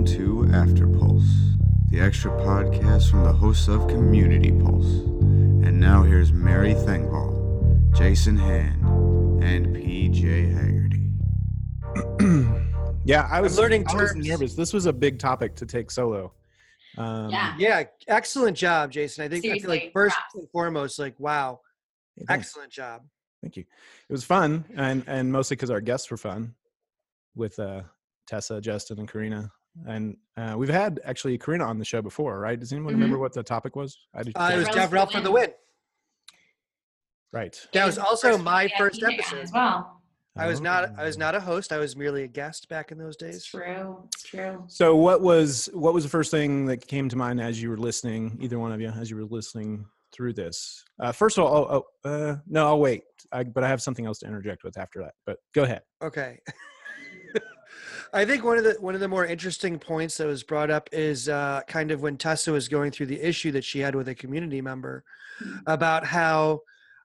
Welcome to After Pulse, the extra podcast from the hosts of Community Pulse. And now here's Mary Thengvall, Jason Hand, and PJ Hagerty. yeah, I was learning I was terms. nervous. This was a big topic to take solo. Um, Yeah. Yeah, excellent job, Jason. I think I feel like first props. and foremost, like wow, yeah, excellent job. Thank you. It was fun, and and mostly because our guests were fun, with uh, Tessa, Justin, and Karina. And uh, we've had actually Karina on the show before, right? Does anyone remember what the topic was? I did. Uh, it was Devrel Devrel for for the the win. win. right. That was also first my one first at EDM episode. as well. I was not. I was Oh. not a host. I was merely a guest back in those It's days. true. It's true. So what was what was the first thing that came to mind as you were listening, either one of you, as you were listening through this? Uh, first of all, oh, oh, uh, no, I'll wait. I, but I have something else to interject with after that. But go ahead. Okay. I think one of the one of the more interesting points that was brought up is uh, kind of when Tessa was going through the issue that she had with a community member about how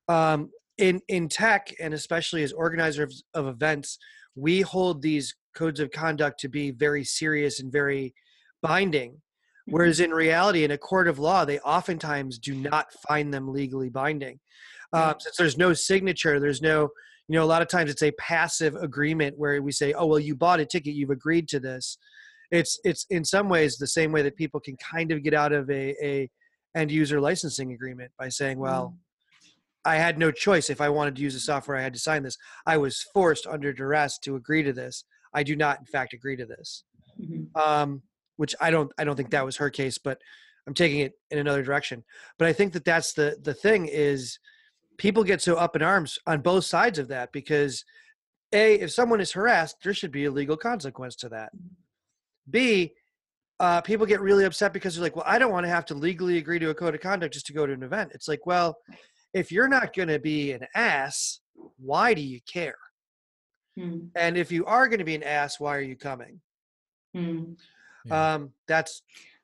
um, in in tech and especially as organizers of events, we hold these codes of conduct to be very serious and very binding. Whereas in reality, in a court of law, they oftentimes do not find them legally binding. Uh, since there's no signature, there's no you know a lot of times it's a passive agreement where we say oh well you bought a ticket you've agreed to this. It's it's in some ways the same way that people can kind of get out of a, a end user licensing agreement by saying well i had no choice. If i wanted to use the software i had to sign this. I was forced under duress to agree to this. I do not in fact agree to this. Mhm. um, which I don't I don't think that was her case, but I'm taking it in another direction. But I think that that's the the thing is people get so up in arms on both sides of that because a if someone is harassed, there should be a legal consequence to that. B uh, people get really upset because they're like, well, I don't want to have to legally agree to a code of conduct just to go to an event. It's like, well, if you're not going to be an ass, why do you care? Hmm. And if you are going to be an ass, why are you coming? Hmm. Um, that's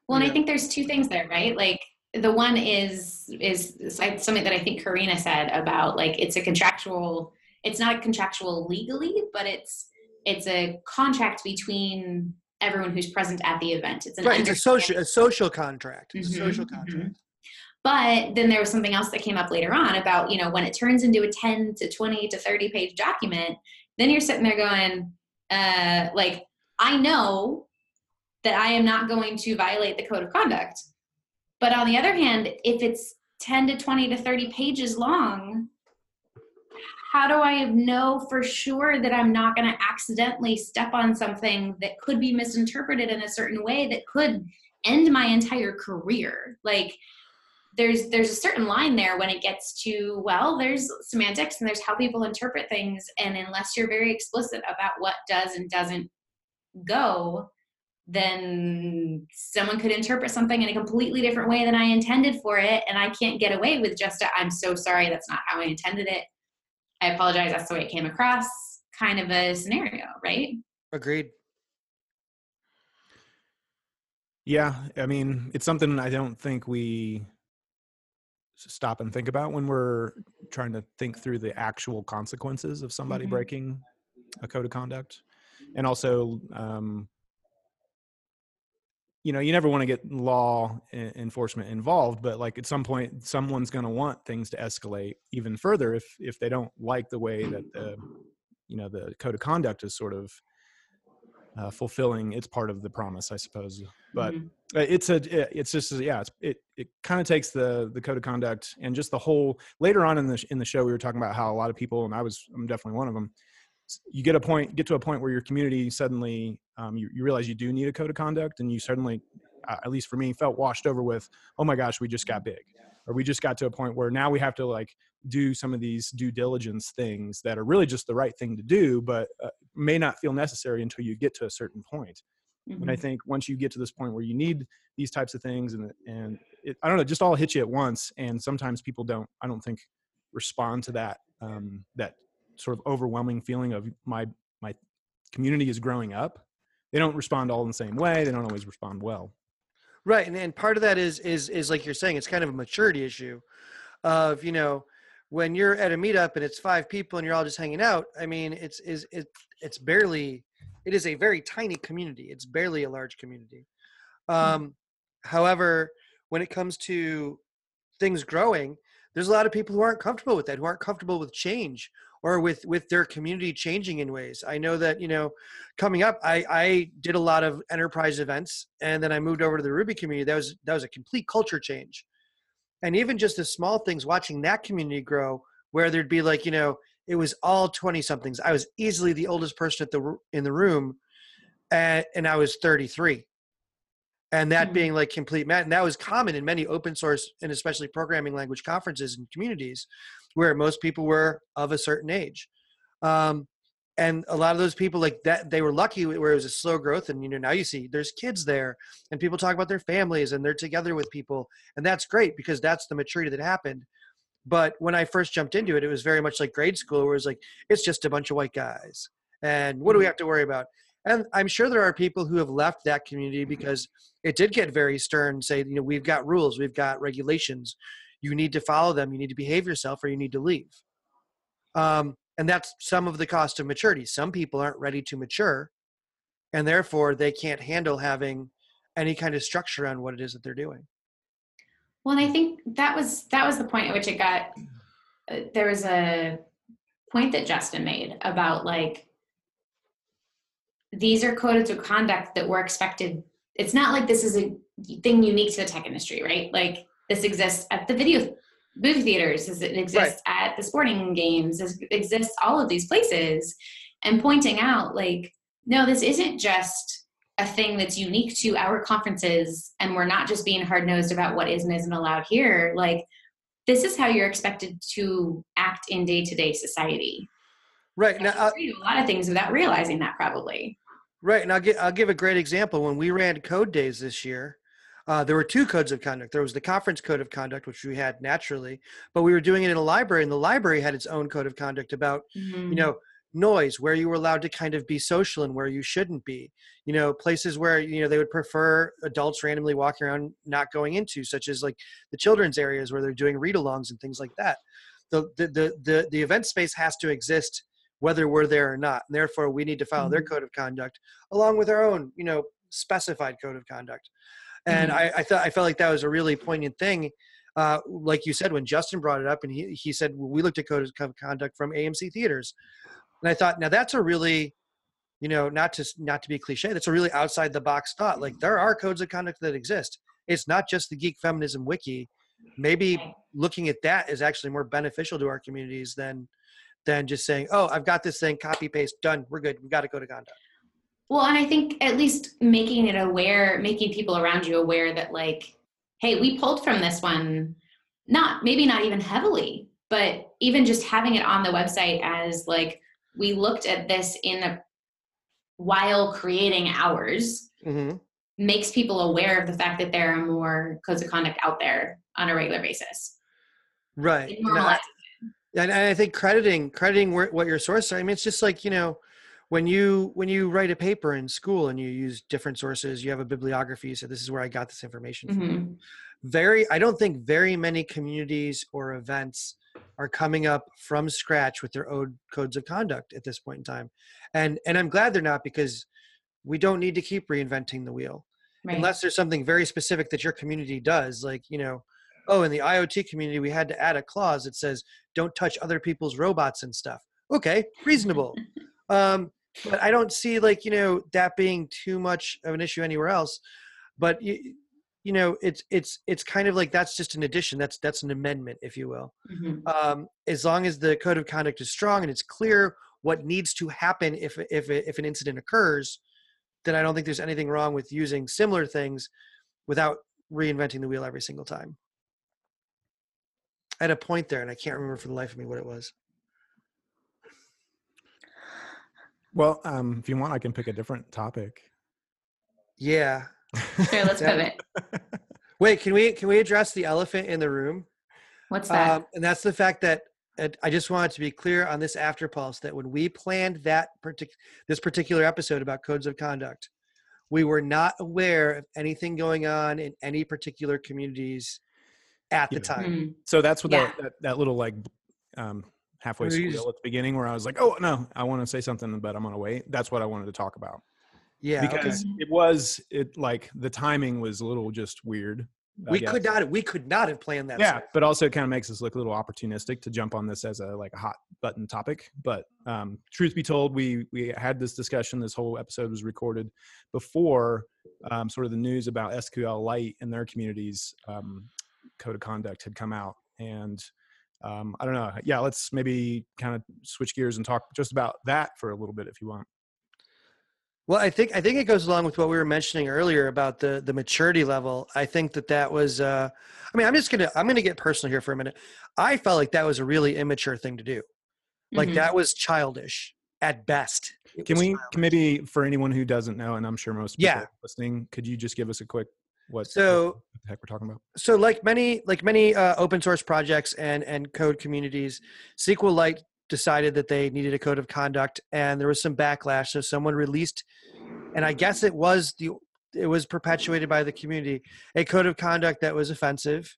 Well, and I think there's two things there, right? Like the one is is something that I think Karina said about like it's a contractual. It's not contractual legally, but it's it's a contract between everyone who's present at the event. It's an right. It's a social a social contract. It's a social mhm. contract. But then there was something else that came up later on about, you know, when it turns into a 10 to 20 to 30 page document, then you're sitting there going, uh, like, I know that I am not going to violate the code of conduct. But on the other hand, if it's 10 to 20 to 30 pages long, how do I know for sure that I'm not going to accidentally step on something that could be misinterpreted in a certain way that could end my entire career? Like, there's there's a certain line there when it gets to well there's semantics and there's how people interpret things and unless you're very explicit about what does and doesn't go then someone could interpret something in a completely different way than I intended for it and I can't get away with just a I'm so sorry that's not how I intended it I apologize that's the way it came across kind of a scenario right Agreed. Yeah, I mean, it's something I don't think we stop and think about when we're trying to think through the actual consequences of somebody Mhm. breaking a code of conduct. And also, um, you know, you never want to get law enforcement involved, but like at some point, someone's going to want things to escalate even further if if they don't like the way that the you know the code of conduct is sort of uh, fulfilling its part of the promise, I suppose. But Mhm. uh, it's a it's just yeah it's, it it kind of takes the the code of conduct and just the whole later on in the in the show we were talking about how a lot of people and I was I'm definitely one of them you get a point get to a point where your community suddenly um, you, you realize you do need a code of conduct and you suddenly uh, at least for me felt washed over with oh my gosh we just got big or we just got to a point where now we have to like do some of these due diligence things that are really just the right thing to do but uh, may not feel necessary until you get to a certain point. point and I Mhm. think once you get to this point where you need these types of things, and and it, I don't know, just all hit you at once. And sometimes people don't, I don't think, respond to that um, that sort of overwhelming feeling of my my community is growing up. They don't respond all in the same way. They don't always respond well. Right, and and part of that is is is like you're saying, it's kind of a maturity issue, of you know, when you're at a meetup and it's five people and you're all just hanging out. I mean, it's is it it's barely it is a very tiny community. It's barely a large community. Hmm. Um, however, when it comes to things growing, there's a lot of people who aren't comfortable with that, who aren't comfortable with change or with with their community changing in ways. I know that you know, coming up, I I did a lot of enterprise events, and then I moved over to the Ruby community. That was that was a complete culture change, and even just the small things, watching that community grow, where there'd be like you know, it was all twenty somethings. I was easily the oldest person at the in the room, and and I was thirty three and that Mhm. being like complete mat and that was common in many open source and especially programming language conferences and communities where most people were of a certain age. Um, and a lot of those people like that they were lucky where it was a slow growth and you know now you see there's kids there and people talk about their families and they're together with people and that's great because that's the maturity that happened. But when i first jumped into it it was very much like grade school where it's like it's just a bunch of white guys and what do we have to worry about? And i'm sure there are people who have left that community because it did get very stern say you know we've got rules we've got regulations you need to follow them you need to behave yourself or you need to leave um, and that's some of the cost of maturity some people aren't ready to mature and therefore they can't handle having any kind of structure on what it is that they're doing Well, and I think that was that was the point at which it got. Uh, there was a point that Justin made about like these are codes of conduct that we're expected. It's not like this is a thing unique to the tech industry, right? Like this exists at the video movie theaters, this- it exists at the sporting games, this exists all of these places, and pointing out like no, this isn't just a thing that's unique to our conferences and we're not just being hard nosed about what is and isn't allowed here. Like this is how you're expected to act in day-to-day society. Right And now uh, to a lot of things without realizing that probably. Right, and I'll give I'll give a great example. When we ran CodeDaze this year, uh, there were two codes of conduct. There was the conference code of conduct, which we had naturally, but we were doing it in a library, and the library had its own code of conduct about you know noise, where you were allowed to kind of be social and where you shouldn't be. You know, places where you know they would prefer adults randomly walking around not going into, such as like the children's areas where they're doing read-alongs and things like that. The the the the, the event space has to exist whether we're there or not. And therefore, we need to follow their code of conduct along with our own, you know, specified code of conduct. And Mhm. I, I thought I felt like that was a really poignant thing. Uh, like you said, when Justin brought it up, and he he said we looked at code of conduct from AMC theaters, and I thought now that's a really, you know, not to not to be cliche, that's a really outside the box thought. Like there are codes of conduct that exist. It's not just the geek feminism wiki. Maybe looking at that is actually more beneficial to our communities than than just saying, "Oh, I've got this thing, copy paste, done, we're good. We got to go to conduct." Well and i think at least making it aware making people around you aware that like hey we pulled from this one not maybe not even heavily but even just having it on the website as like we looked at this in a while creating ours hmm makes people aware of the fact that there are more codes of conduct out there on a regular basis. Right. And I, and I think crediting crediting what your sources are. I mean, it's just like you know, when you when you write a paper in school and you use different sources, you have a bibliography. You say this is where I got this information from. Mhm. Very, I don't think very many communities or events are coming up from scratch with their own codes of conduct at this point in time, and and I'm glad they're not because we don't need to keep reinventing the wheel. Right. unless there's something very specific that your community does like you know oh in the iot community we had to add a clause that says don't touch other people's robots and stuff okay reasonable um but i don't see like you know that being too much of an issue anywhere else but you, you know it's it's it's kind of like that's just an addition that's that's an amendment if you will Mhm. um, as long as the code of conduct is strong and it's clear what needs to happen if if if an incident occurs, then I don't think there's anything wrong with using similar things without reinventing the wheel every single time. I had a point there, and I can't remember for the life of me what it was. Well, um, if you want, I can pick a different topic. Yeah. Sure, let's Yeah. pivot. Wait, can we can we address the elephant in the room? What's that? Um, and that's the fact that uh, I just wanted to be clear on this after pulse that when we planned that partic- this particular episode about codes of conduct, we were not aware of anything going on in any particular communities at the time. Mm. So that's what Yeah. that, that that little like um, halfway squeal just- at the beginning where I was like, "Oh no, I want to say something, but I'm gonna wait." That's what I wanted to talk about Yeah, okay. because it was it like the timing was a little just weird. I we guess. could not we could not have planned that. yeah, but also it kind of makes us look a little opportunistic to jump on this as a like a hot button topic. But um, truth be told, we we had this discussion. This whole episode was recorded before um, sort of the news about SQLite and their communities um, code of conduct had come out, and um, I don't know. Yeah, let's maybe kind of switch gears and talk just about that for a little bit, if you want. Well, I think I think it goes along with what we were mentioning earlier about the the maturity level. I think that that was. Uh, I mean, I'm just gonna I'm gonna get personal here for a minute. I felt like that was a really immature thing to do. Like Mhm. that was childish at best. Can we childish. can maybe for anyone who doesn't know, and I'm sure most people Yeah. listening, could you just give us a quick what, So- what the heck we're talking about? so like many like many uh, open source projects and and code communities sqlite decided that they needed a code of conduct and there was some backlash so someone released and i guess it was the it was perpetuated by the community a code of conduct that was offensive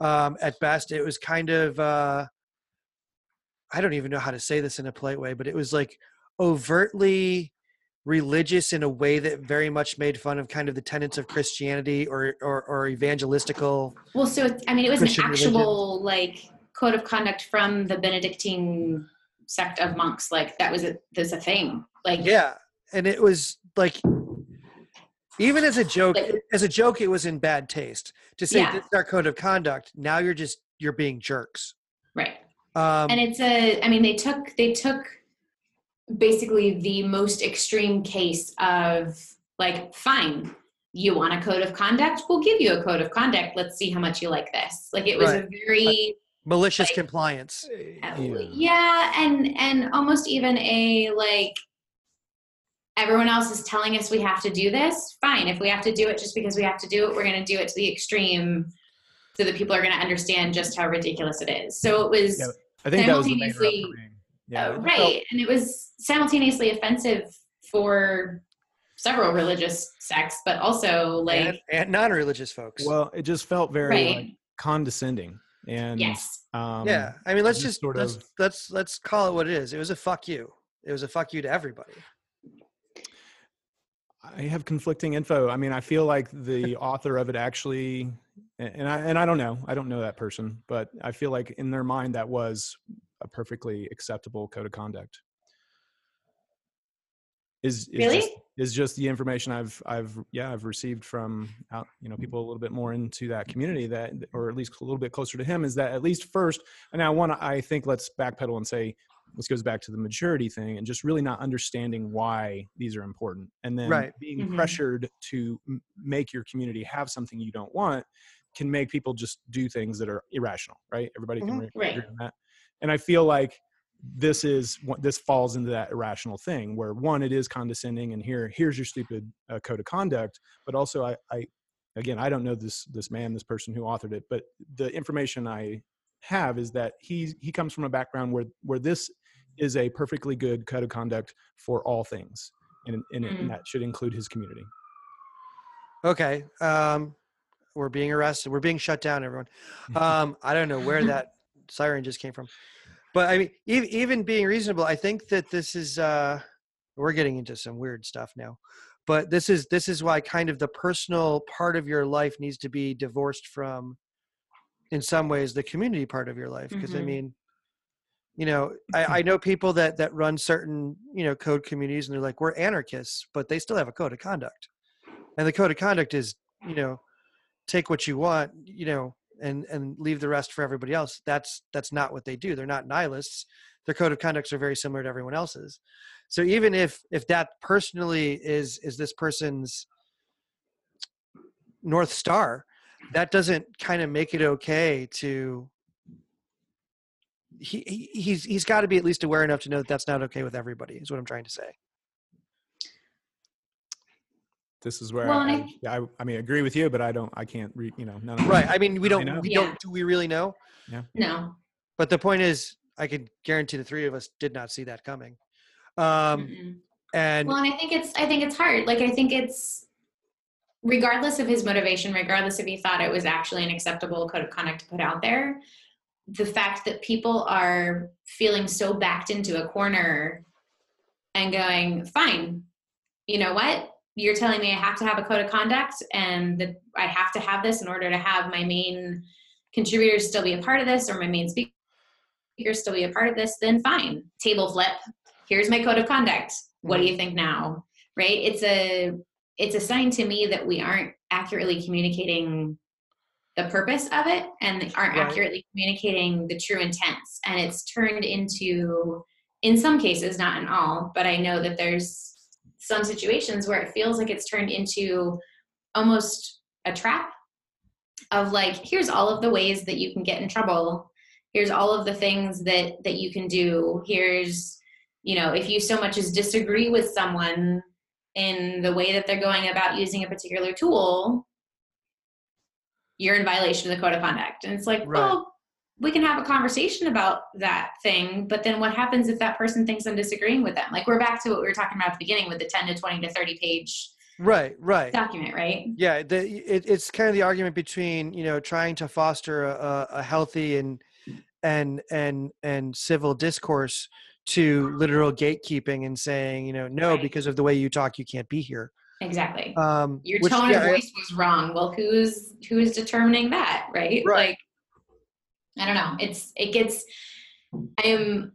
um, at best it was kind of uh, i don't even know how to say this in a polite way but it was like overtly religious in a way that very much made fun of kind of the tenets of Christianity or or, or evangelistical. Well, so it's, I mean, it was Christian an actual like code of conduct from the Benedictine sect of monks. Like that was a there's a thing. Like Yeah, and it was like even as a joke, Like- as a joke, it was in bad taste to say Yeah. this is our code of conduct. Now you're just you're being jerks. right. Um, and it's a i mean they took they took basically the most extreme case of like fine you want a code of conduct? We'll give you a code of conduct. Let's see how much you like this. Like it was a Right. very malicious like- compliance. uh, yeah. and and almost even a like everyone else is telling us we have to do this? Fine. If we have to do it just because we have to do it we're going to do it to the extreme so that people are going to understand just how ridiculous it is. So it was Yeah, I think that was the main simultaneously- me. Yeah, uh, it felt- right and it was simultaneously offensive for several religious sects but also like and, and non-religious folks. Well, it just felt very right like condescending, and yes um, yeah, I mean, let's just just sort let's, of- let's let's call it what it is. It was a fuck you. It was a fuck you to everybody. I have conflicting info. I mean, I feel like the author of it actually, and and I and I don't know, I don't know that person, but I feel like in their mind that was a perfectly acceptable code of conduct. Is, is Really? just, is just the information I've I've yeah I've received from out you know people a little bit more into that community that or at least a little bit closer to him is that at least first and I want to I think let's backpedal and say this goes back to the maturity thing and just really not understanding why these are important and then Right. being Mhm. pressured to m- make your community have something you don't want can make people just do things that are irrational right everybody can Mhm. re- Right. agree on that and i feel like this is what this falls into that irrational thing where one it is condescending and here here's your stupid uh, code of conduct but also i i again i don't know this this man this person who authored it but the information i have is that he he comes from a background where where this is a perfectly good code of conduct for all things and, and, it- Mm. and that should include his community Okay. Um, we're being arrested. We're being shut down, everyone. Um, I don't know where that siren just came from. But I mean, even, even being reasonable, I think that this is, uh, we're getting into some weird stuff now. But this is this is why kind of the personal part of your life needs to be divorced from, in some ways, the community part of your life. Because I Mhm. mean, you know, I, I know people that that run certain you know code communities, and they're like, we're anarchists, but they still have a code of conduct and the code of conduct is you know take what you want you know and and leave the rest for everybody else that's that's not what they do. They're not nihilists. Their code of conducts are very similar to everyone else's. So even if if that personally is is this person's north star that doesn't kind of make it okay to he, he he's he's got to be at least aware enough to know that that's not okay with everybody is what i'm trying to say this is where Well, I, and I- yeah, I, I mean agree with you but i don't i can't re, you know none of right i mean we don't know. we Yeah. don't do we really know Yeah. no But the point is, I can guarantee the three of us did not see that coming. Um, Mm-mm. and well and i think it's i think it's hard like i think it's regardless of his motivation regardless if he thought it was actually an acceptable code of conduct to put out there the fact that people are feeling so backed into a corner and going, fine, you know what? You're telling me I have to have a code of conduct and that I have to have this in order to have my main contributors still be a part of this or my main speaker still be a part of this, then fine. Table flip. Here's my code of conduct. What do you mm-hmm. think now? Right? It's a it's a sign to me that we aren't accurately communicating the purpose of it and aren't Right. accurately communicating the true intents. And it's turned into, in some cases, not in all, but I know that there's some situations where it feels like it's turned into almost a trap of like, here's all of the ways that you can get in trouble. Here's all of the things that that you can do. Here's, you know, if you so much as disagree with someone in the way that they're going about using a particular tool, you're in violation of the code of conduct. And it's like, Right. well, we can have a conversation about that thing, but then what happens if that person thinks I'm disagreeing with them? Like we're back to what we were talking about at the beginning with the 10 to 20 to 30 page Right, right. document, right? Yeah, the, it, it's kind of the argument between you know trying to foster a, a healthy and and and and civil discourse to literal gatekeeping and saying you know no Right. because of the way you talk you can't be here. Exactly. Um, Your which, tone yeah, of voice was wrong. Well, who's who's determining that, right? Right. Like I don't know. It's it gets I am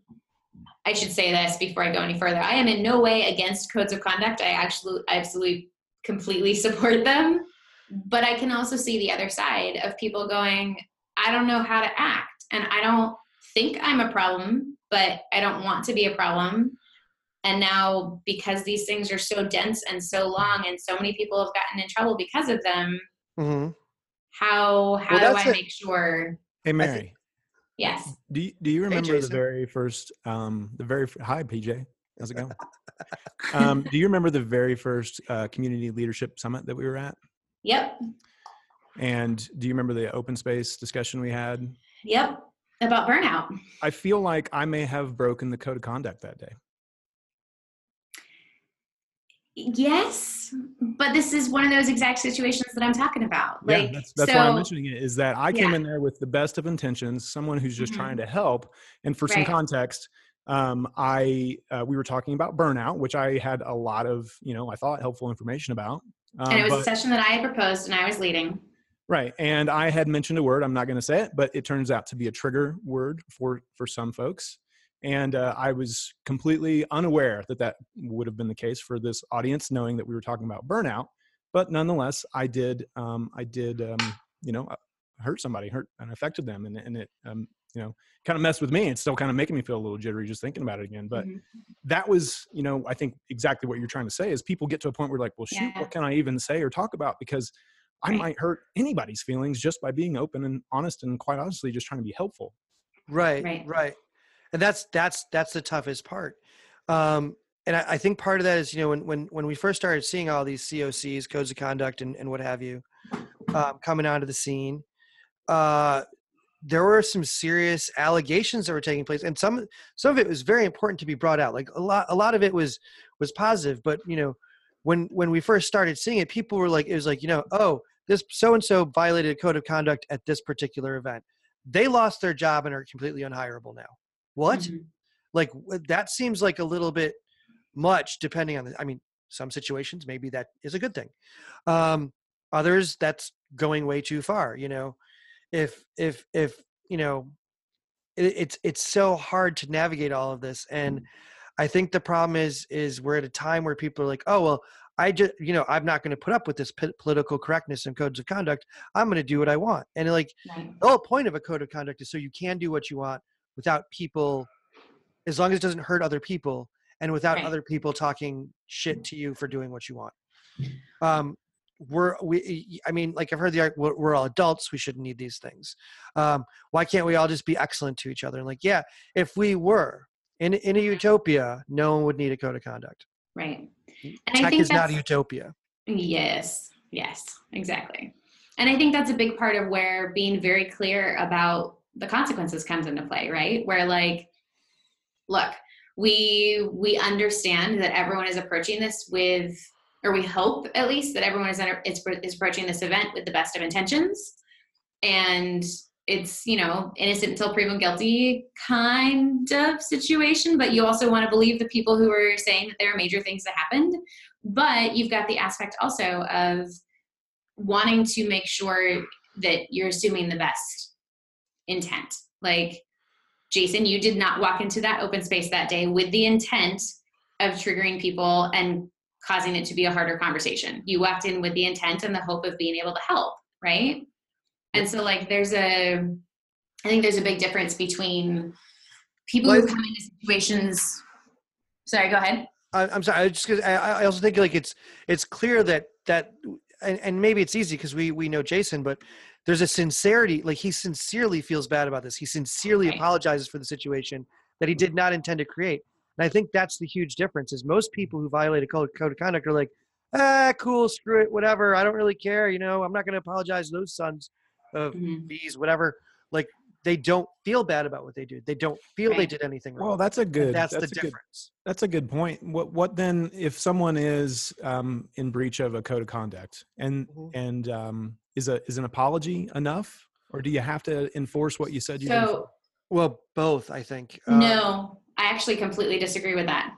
I should say this before I go any further. I am in no way against codes of conduct. I actually absolutely completely support them. But I can also see the other side of people going, I don't know how to act and I don't think I'm a problem, but I don't want to be a problem. And now because these things are so dense and so long and so many people have gotten in trouble because of them, mhm. how how Well, do I make sure Hey Mary, yes. do you, do you remember the very first um the very hi PJ, how's it going? um, do you remember the very first uh, community leadership summit that we were at? Yep. And do you remember the open space discussion we had? Yep. About burnout. I feel like I may have broken the code of conduct that day. Yes, but this is one of those exact situations that I'm talking about. Like, yeah, that's, that's why I'm mentioning it. Is that I came Yeah. in there with the best of intentions, someone who's just Mhm. trying to help. And for some context, um, I uh, we were talking about burnout, which I had a lot of you know I thought helpful information about. Um, and it was a session that I had proposed and I was leading. Right. And I had mentioned a word, I'm not going to say it, but it turns out to be a trigger word for for some folks. And uh, I was completely unaware that that would have been the case for this audience, knowing that we were talking about burnout. But nonetheless, I did, um, I did, um, you know, uh, hurt somebody, hurt and affected them, and, and it, um, you know, kind of messed with me. It's still kind of making me feel a little jittery just thinking about it again. But Mhm. that was, you know, I think exactly what you're trying to say is people get to a point where like, well, shoot, Yeah. what can I even say or talk about? Because I Right. might hurt anybody's feelings just by being open and honest and quite honestly just trying to be helpful. Right, Right. right, and that's that's that's the toughest part. Um, and I, I think part of that is you know when when when we first started seeing all these COCs, codes of conduct, and and what have you, um, coming onto the scene, uh, there were some serious allegations that were taking place, and some some of it was very important to be brought out. Like a lot a lot of it was was positive, but you know when when we first started seeing it, people were like it was like you know oh this so and so violated a code of conduct at this particular event they lost their job and are completely unhireable now. What? Mhm. Like that seems like a little bit much depending on the I mean some situations maybe that is a good thing. Um others that's going way too far, you know. If if if, you know, it, it's it's so hard to navigate all of this and I think the problem is is we're at a time where people are like, "Oh, well, I just, you know, I'm not going to put up with this p- political correctness and codes of conduct. I'm going to do what I want." And like Right. the whole point of a code of conduct is so you can do what you want without people as long as it doesn't hurt other people and without Right. other people talking shit to you for doing what you want um we're we i mean like i've heard the we're, we're all adults we shouldn't need these things um why can't we all just be excellent to each other and like yeah if we were in in a utopia no one would need a code of conduct Right. And I tech think is not a utopia Yes, yes, exactly. And I think that's a big part of where being very clear about the consequences comes into play, right? Where like, look, we we understand that everyone is approaching this with, or we hope at least that everyone is under, is, is approaching this event with the best of intentions, and it's you know innocent until proven guilty kind of situation but you also want to believe the people who are saying that there are major things that happened but you've got the aspect also of wanting to make sure that you're assuming the best intent like jason you did not walk into that open space that day with the intent of triggering people and causing it to be a harder conversation you walked in with the intent and the hope of being able to help right and so like there's a I think there's a big difference between people who come into situations sorry, go ahead. I'm sorry. I just I also think like it's it's clear that that and, and maybe it's easy because we we know Jason, but there's a sincerity. Like he sincerely feels bad about this. He sincerely Right. apologizes for the situation that he did not intend to create. And I think that's the huge difference. Is most people who violate a code, code of conduct are like, ah, cool, screw it, whatever. I don't really care. You know, I'm not going to apologize to those sons of Mhm. bees, whatever. Like they don't feel bad about what they do. They don't feel they did anything wrong. Well, that's a good. that's, that's the a good difference. That's a good point. What what then if someone is um, in breach of a code of conduct and Mhm. and um, is a is an apology enough, or do you have to enforce what you said you did? So Well, both, I think. Uh, no, I actually completely disagree with that.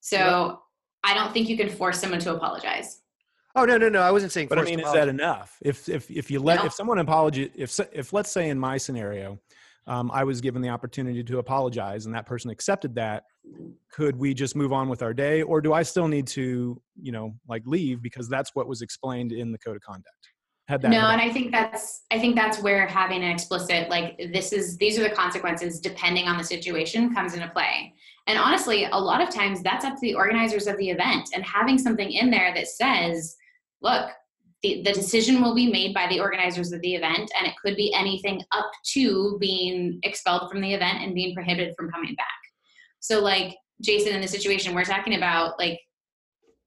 So I don't think you can force someone to apologize. Oh no, no, no! I wasn't saying. But I forced mean, is that enough? If if if you let No. if someone apology if if let's say in my scenario, um, I was given the opportunity to apologize and that person accepted that, could we just move on with our day, or do I still need to you know like leave because that's what was explained in the code of conduct? Had that no and i think that's i think that's where having an explicit like this is these are the consequences depending on the situation comes into play. And honestly a lot of times that's up to the organizers of the event and having something in there that says look the, the decision will be made by the organizers of the event and it could be anything up to being expelled from the event and being prohibited from coming back. So like jason in the situation we're talking about like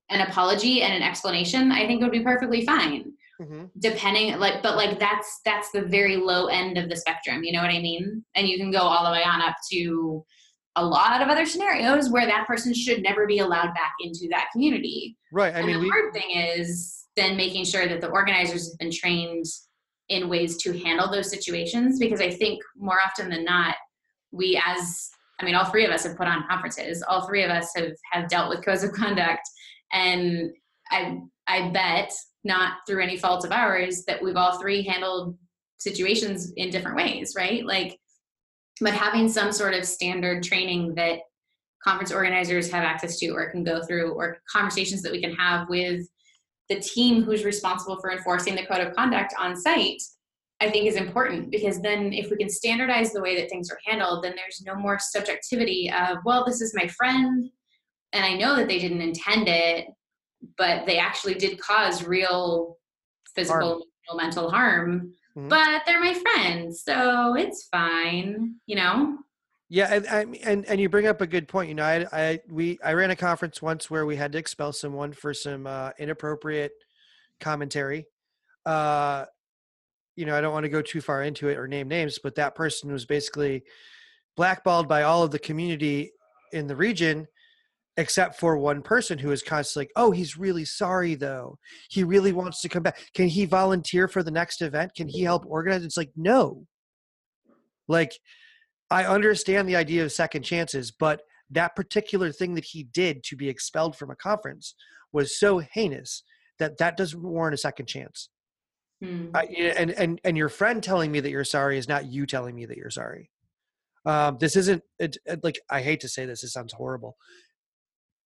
an apology and an explanation i think would be perfectly fine Mhm. depending like but like that's that's the very low end of the spectrum you know what i mean and you can go all the way on up to a lot of other scenarios where that person should never be allowed back into that community Right. I and mean, the we. hard thing is then making sure that the organizers have been trained in ways to handle those situations because i think more often than not we as i mean all three of us have put on conferences all three of us have have dealt with codes of conduct and i i bet not through any fault of ours that we've all three handled situations in different ways right? Like but having some sort of standard training that conference organizers have access to or can go through or conversations that we can have with the team who's responsible for enforcing the code of conduct on site i think is important because then if we can standardize the way that things are handled then there's no more subjectivity of well this is my friend and i know that they didn't intend it but they actually did cause real physical emotional, mental harm Mhm. but they're my friends so it's fine you know Yeah, and, and and you bring up a good point. You know, I I we I ran a conference once where we had to expel someone for some uh, inappropriate commentary. Uh, you know, I don't want to go too far into it or name names, but that person was basically blackballed by all of the community in the region, except for one person who is constantly like, "Oh, he's really sorry though. He really wants to come back. Can he volunteer for the next event? Can he help organize?" It's like, no. Like, I understand the idea of second chances, but that particular thing that he did to be expelled from a conference was so heinous that that doesn't warrant a second chance. Hmm. I, and and and your friend telling me that you're sorry is not you telling me that you're sorry. Um, this isn't it, it- like I hate to say this. It sounds horrible.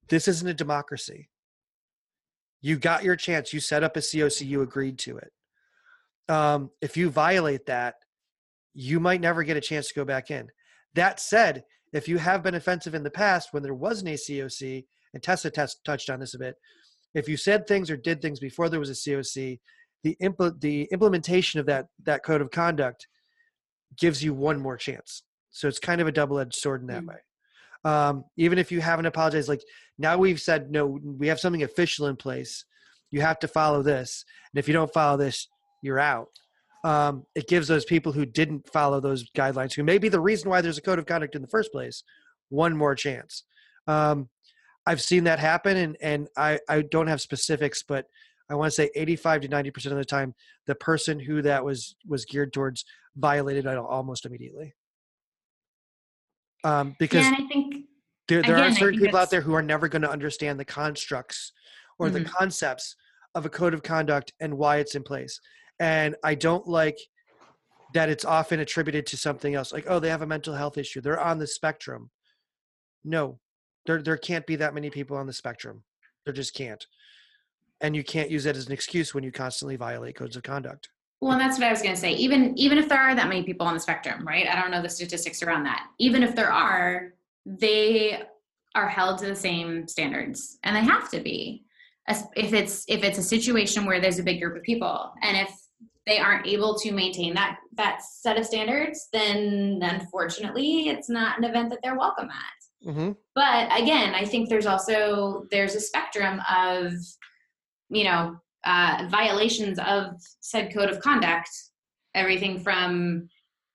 This isn't a democracy. You got your chance. You set up a COC. You agreed to it. Um, if you violate that, you might never get a chance to go back in. That said, if you have been offensive in the past when there wasn't a COC, and Tessa test, touched on this a bit, if you said things or did things before there was a COC, the impl- the implementation of that that code of conduct gives you one more chance. So it's kind of a double edged sword in that Mm. way. Um, even if you haven't apologized, like now we've said no, we have something official in place. You have to follow this, and if you don't follow this, you're out. Um, it gives those people who didn't follow those guidelines, who may be the reason why there's a code of conduct in the first place, one more chance. Um, I've seen that happen, and and I I don't have specifics, but I want to say 85 to 90 percent of the time, the person who that was was geared towards violated it almost immediately. Um, because yeah, think there, there Again, are certain people out there who are never going to understand the constructs or the Mhm. concepts of a code of conduct and why it's in place. And I don't like that it's often attributed to something else, like oh, they have a mental health issue, they're on the spectrum. No, there there can't be that many people on the spectrum. There just can't. And you can't use that as an excuse when you constantly violate codes of conduct. Well, and that's what I was going to say. Even even if there are that many people on the spectrum, right? I don't know the statistics around that. Even if there are, they are held to the same standards, and they have to be. If it's if it's a situation where there's a big group of people, and if they aren't able to maintain that that set of standards, then unfortunately, it's not an event that they're welcome at Mm-hmm. but again i think there's also there's a spectrum of you know uh, violations of said code of conduct. Everything from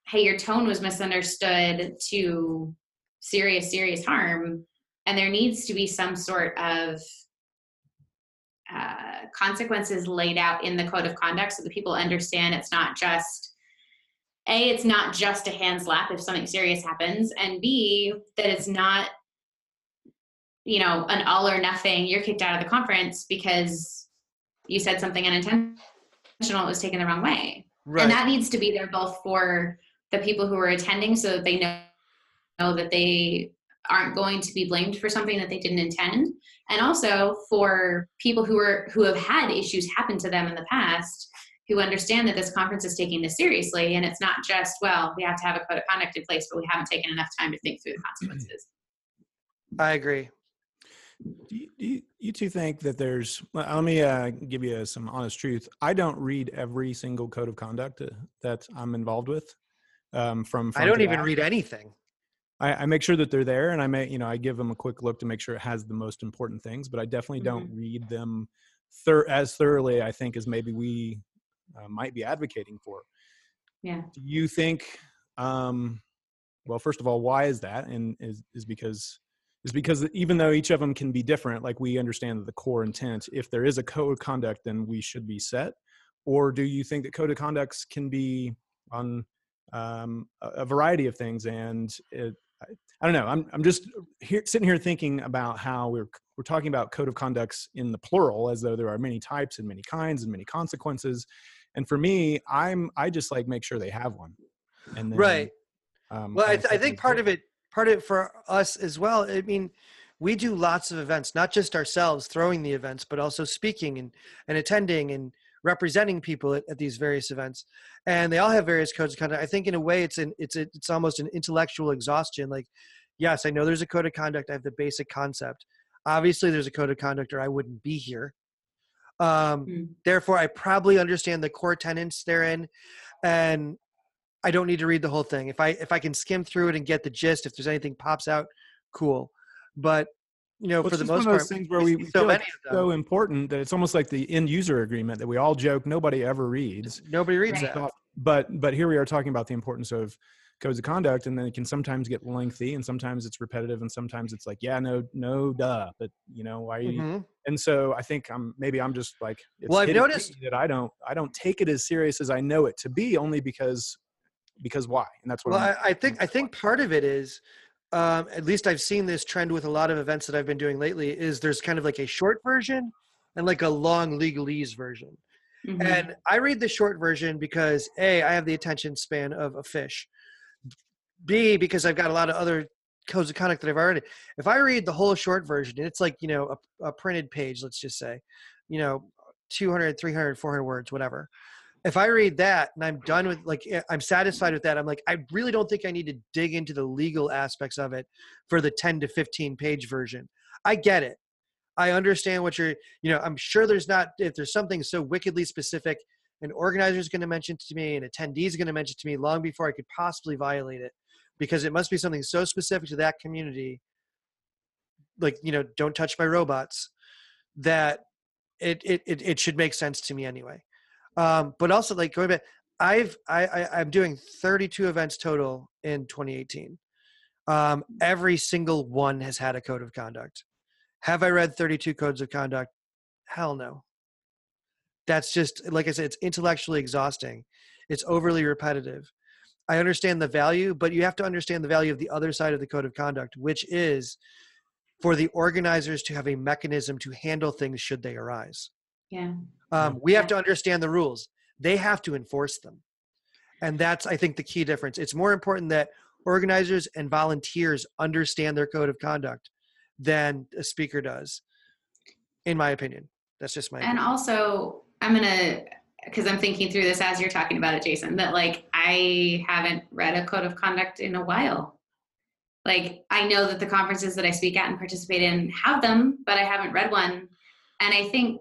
hey your tone was misunderstood to serious serious harm. And there needs to be some sort of uh, consequences laid out in the code of conduct so that people understand it's not just a it's not just a hand slap if something serious happens and b that it's not you know an all or nothing you're kicked out of the conference because you said something unintentional it was taken the wrong way Right. and that needs to be there both for the people who are attending so that they know, know that they aren't going to be blamed for something that they didn't intend and also for people who are who have had issues happen to them in the past who understand that this conference is taking this seriously and it's not just well we have to have a code of conduct in place but we haven't taken enough time to think through the consequences I agree. Do you, do you, you two think that there's? Let me uh, give you some honest truth. I don't read every single code of conduct uh, that I'm involved with. Um, from I don't even back. read anything. I, I make sure that they're there, and I may, you know, I give them a quick look to make sure it has the most important things. But I definitely don't read them thir- as thoroughly. I think as maybe we uh, might be advocating for. yeah Do you think? Um, well, first of all, why is that? And is is because is because even though each of them can be different, like we understand the core intent. If there is a code of conduct, then we should be set. Or do you think that code of conducts can be on um, a, variety of things? And it, I, I don't know. I'm I'm just here sitting here thinking about how we're we're talking about code of conducts in the plural, as though there are many types and many kinds and many consequences. And for me, I'm I just like make sure they have one. And then, Right. Um, Well, I, th- I think part of it, part of it for us as well. I mean, we do lots of events, not just ourselves throwing the events, but also speaking and, and attending and representing people at, at these various events. And they all have various codes of conduct. I think in a way, it's an it's a, it's almost an intellectual exhaustion. Like, yes, I know there's a code of conduct. I have the basic concept. Obviously, there's a code of conduct, or I wouldn't be here. Um, Mm. therefore, I probably understand the core tenets therein, and I don't need to read the whole thing. If I if I can skim through it and get the gist, if there's anything pops out, cool. But you know, Well, for the most part, things where we we, so feel many like of them. so important that it's almost like the end user agreement that we all joke nobody ever reads. Nobody reads Right. that. But but here we are talking about the importance of codes of conduct, and then it can sometimes get lengthy, and sometimes it's repetitive, and sometimes it's like yeah no no duh, but you know why? Mhm. And so I think I'm maybe I'm just like it's Well, I've noticed- that I don't I don't take it as serious as I know it to be, only because because why? And that's what Well, I'm, I, I think I think part of it is, um, at least I've seen this trend with a lot of events that I've been doing lately. Is there's kind of like a short version and like a long legalese version. Mhm. And I read the short version because A, I have the attention span of a fish. B, because I've got a lot of other codes of conduct that I've already. If I read the whole short version, and it's like, you know, a, a printed page, let's just say, you know, 200, 300, 400 words, whatever. If I read that and I'm done with, like, eh, I'm satisfied with that, I'm like, I really don't think I need to dig into the legal aspects of it for the 10 to 15 page version. I get it. I understand what you're, you know, I'm sure there's not, if there's something so wickedly specific, an organizer is going to mention to me, an attendee is going to mention to me long before I could possibly violate it because it must be something so specific to that community. Like, you know, don't touch my robots that it, it, it, it should make sense to me anyway. Um, but also like going back, I've, I, I, I'm doing 32 events total in 2018. Um, every single one has had a code of conduct. Have I read 32 codes of conduct? Hell no. that's just like I said, it's intellectually exhausting. It's overly repetitive. I understand the value, but you have to understand the value of the other side of the code of conduct, which is for the organizers to have a mechanism to handle things should they arise. Yeah. Um, we have to understand the rules. They have to enforce them. And that's, I think, the key difference. It's more important that organizers and volunteers understand their code of conduct than a speaker does, in my opinion. That's just my And opinion. also, I'm gonna because I'm thinking through this as you're talking about it, Jason. That like I haven't read a code of conduct in a while. Like I know that the conferences that I speak at and participate in have them, but I haven't read one. And I think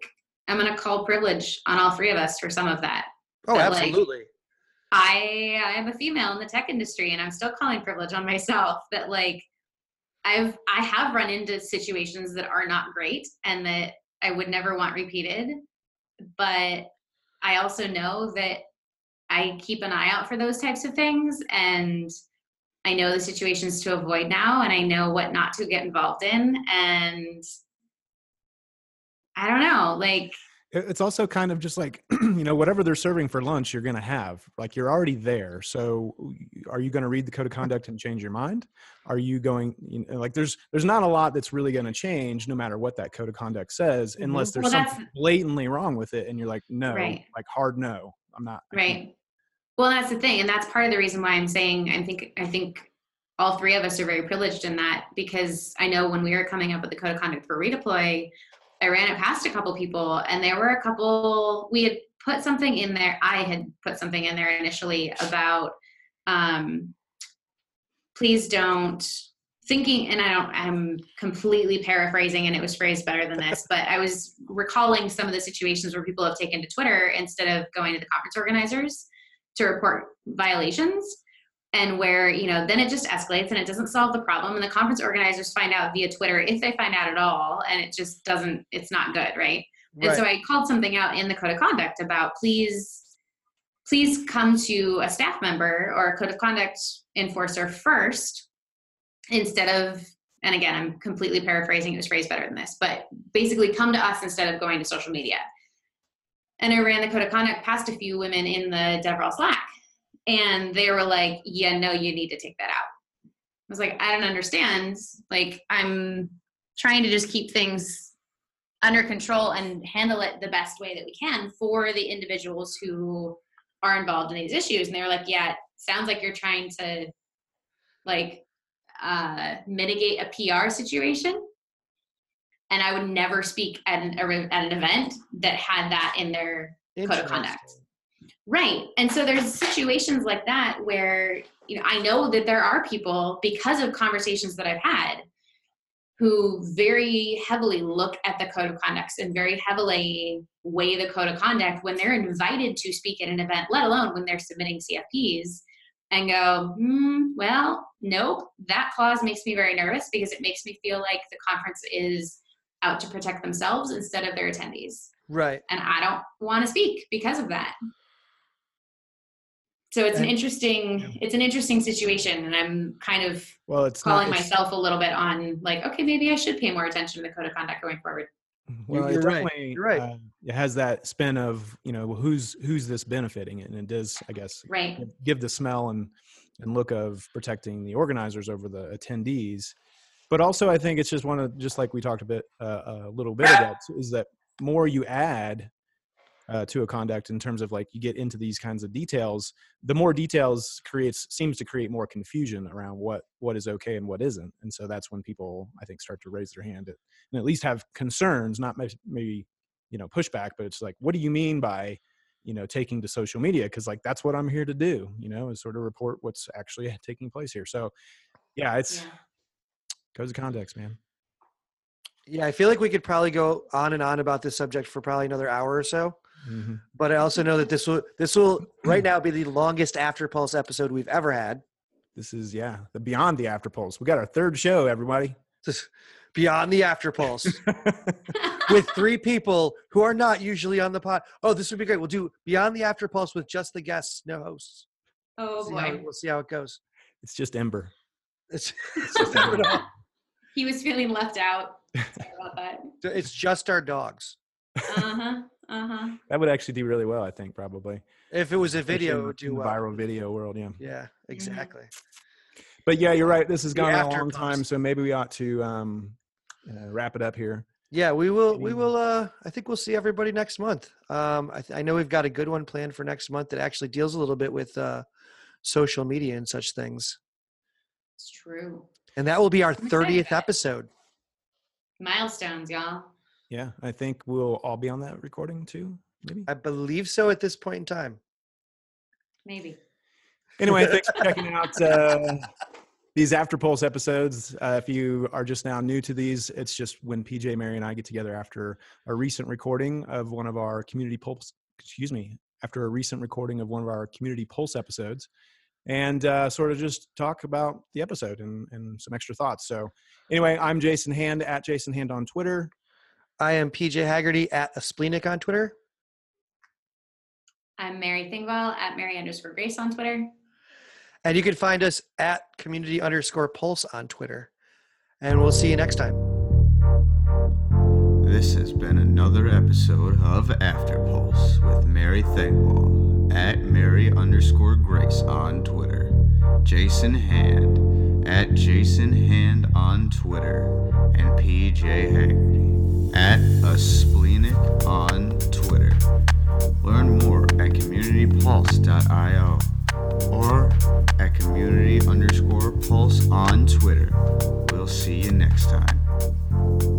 I'm gonna call privilege on all three of us for some of that. oh, but, like, absolutely. I I am a female in the tech industry and I'm still calling privilege on myself that like I've I have run into situations that are not great and that I would never want repeated. But I also know that I keep an eye out for those types of things and I know the situations to avoid now and I know what not to get involved in and I don't know, like It's also kind of just like, you know, whatever they're serving for lunch, you're going to have. Like, you're already there. So, are you going to read the code of conduct and change your mind? Are you going, you know, like, there's there's not a lot that's really going to change, no matter what that code of conduct says, Mhm. unless there's Well, something blatantly wrong with it, and you're like, no, Right. like hard no, I'm not. I can't." Right. Well, that's the thing, and that's part of the reason why I'm saying I think I think all three of us are very privileged in that because I know when we were coming up with the code of conduct for redeploy, I ran it past a couple people, and there were a couple. We had put something in there. I had put something in there initially about um, please don't thinking and i don't i'm completely paraphrasing and it was phrased better than this but i was recalling some of the situations where people have taken to twitter instead of going to the conference organizers to report violations and where you know then it just escalates and it doesn't solve the problem. And the conference organizers find out via twitter if they find out at all and it just doesn't it's not good right? And so I called something out in the code of conduct about please, please come to a staff member or a code of conduct enforcer first instead of, and again, I'm completely paraphrasing, it was phrased better than this, but basically come to us instead of going to social media. And I ran the code of conduct past a few women in the DevRel Slack, and they were like, yeah, no, you need to take that out. I was like, I don't understand. Like, I'm trying to just keep things under control and handle it the best way that we can for the individuals who are involved in these issues and they were like yeah sounds like you're trying to like uh, mitigate a pr situation and i would never speak at an, at an event that had that in their code of conduct. Right. And so there's situations like that where, you know, I know that there are people because of conversations that I've had who very heavily look at the code of conduct and very heavily weigh the code of conduct when they're invited to speak at an event, let alone when they're submitting CFPs and go, hmm, well, nope, that clause makes me very nervous because it makes me feel like the conference is out to protect themselves instead of their attendees Right. and I don't want to speak because of that. So it's an And- interesting it's an interesting situation and I'm kind of Well, it's calling not, it's- myself a little bit on like okay maybe I should pay more attention to the code of conduct going forward. Well, you're it right. definitely You're right. uh, it has that spin of you know who's who's this benefiting, and it does, I guess, Right. give- give the smell and and look of protecting the organizers over the attendees. But also, I think it's just one of just like we talked a bit uh, a little bit ago is that more you add uh, to a conduct in terms of like you get into these kinds of details, the more details creates seems to create more confusion around what what is okay and what isn't, and so that's when people I think start to raise their hand at, and at least have concerns, not maybe you know pushback, but it's like, what do you mean by you know taking to social media because like that's what i'm here to do you know is sort of report what's actually taking place here so yeah it's Yeah. codes of context man Yeah, I feel like we could probably go on and on about this subject for probably another hour or so. Hmm But I also know that this will this will right now be the longest After Pulse episode we've ever had. this is yeah the beyond the after pulse we got our third show everybody Just beyond the After Pulse with three people who are not usually on the pod. Oh, this would be great. We'll do Beyond the After Pulse with just the guests, no hosts. oh See how- boy. we'll see how it goes. it's just ember It's, just never know. He was feeling left out. Sorry about that. it's just our dogs. Uh-huh. Uh-huh. that would actually do really well, I think, probably. If it was a video, in- it would do the well. viral video world, yeah. Yeah, exactly. But yeah, you're right. This has The gone on a after long time, so maybe we ought to um, uh, wrap it up here. Yeah, we will. We will. Uh, I think we'll see everybody next month. Um, I, th- I know we've got a good one planned for next month that actually deals a little bit with uh, social media and such things, It's true. and that will be our thirtieth episode. Milestones, y'all. Yeah, I think we'll all be on that recording too. Maybe. I believe so at this point in time. Maybe. Anyway, thanks for checking out uh, these After Pulse episodes. Uh, if you are just now new to these, it's just when PJ, Mary, and I get together after a recent recording of one of our Community Pulse. Excuse me, after a recent recording of one of our Community Pulse episodes, and uh, sort of just talk about the episode and, and some extra thoughts. So, anyway, I'm Jason Hand at Jason Hand on Twitter. I am PJ Hagerty at aspleenic on Twitter. I'm Mary Thengvall at Mary underscore Grace on Twitter. And you can find us at community underscore pulse on Twitter. And we'll see you next time. This has been another episode of After Pulse with Mary Thengvall at Mary underscore Grace on Twitter, Jason Hand at Jason Hand on Twitter, and PJ Hagerty at a on Twitter. Learn more at communitypulse.io or at community underscore pulse on Twitter. We'll see you next time.